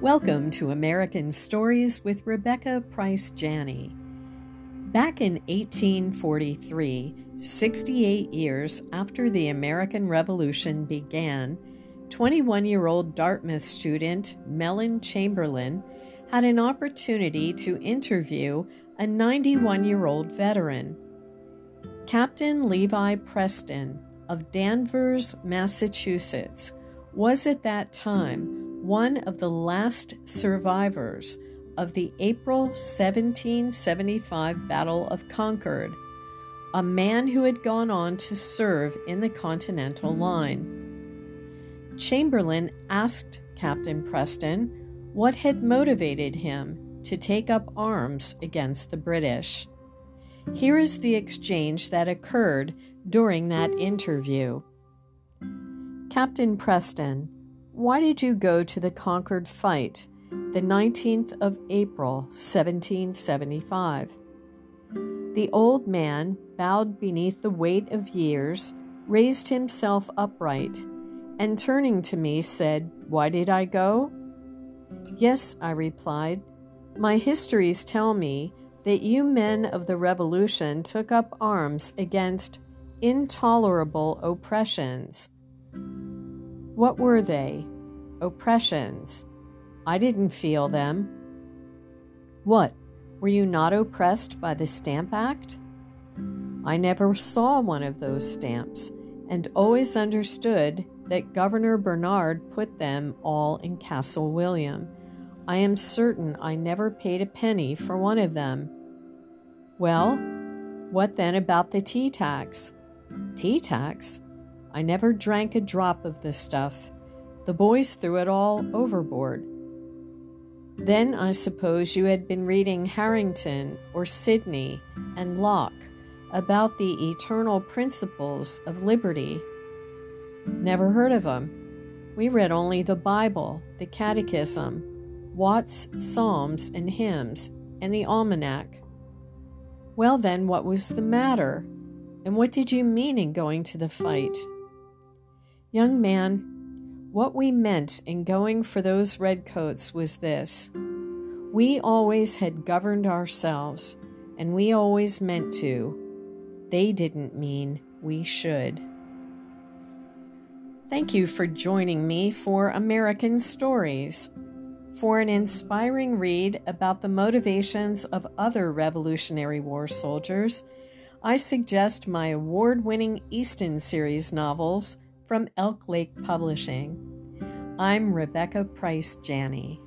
Welcome to American Stories with Rebecca Price Janney. Back in 1843, 68 years after the American Revolution began, 21 year old Dartmouth student Mellen Chamberlain had an opportunity to interview a 91 year old veteran. Captain Levi Preston of Danvers, Massachusetts, was at that time one of the last survivors of the April 1775 Battle of Concord, a man who had gone on to serve in the Continental Line. Chamberlain asked Captain Preston what had motivated him to take up arms against the British. Here is the exchange that occurred during that interview. Captain Preston, why did you go to the Concord fight, the 19th of April, 1775? The old man, bowed beneath the weight of years, raised himself upright, and turning to me said, Why did I go? Yes, I replied. My histories tell me that you men of the Revolution took up arms against intolerable oppressions what were they? Oppressions. I didn't feel them. What? Were you not oppressed by the Stamp Act? I never saw one of those stamps and always understood that Governor Bernard put them all in Castle William. I am certain I never paid a penny for one of them. Well, what then about the tea tax? Tea tax? I never drank a drop of this stuff. The boys threw it all overboard. Then I suppose you had been reading Harrington or Sidney and Locke about the eternal principles of liberty. Never heard of them. We read only the Bible, the Catechism, Watts' Psalms and Hymns, and the Almanac. Well, then, what was the matter? And what did you mean in going to the fight? Young man, what we meant in going for those redcoats was this we always had governed ourselves, and we always meant to. They didn't mean we should. Thank you for joining me for American Stories. For an inspiring read about the motivations of other Revolutionary War soldiers, I suggest my award winning Easton series novels from Elk Lake Publishing. I'm Rebecca Price Janney.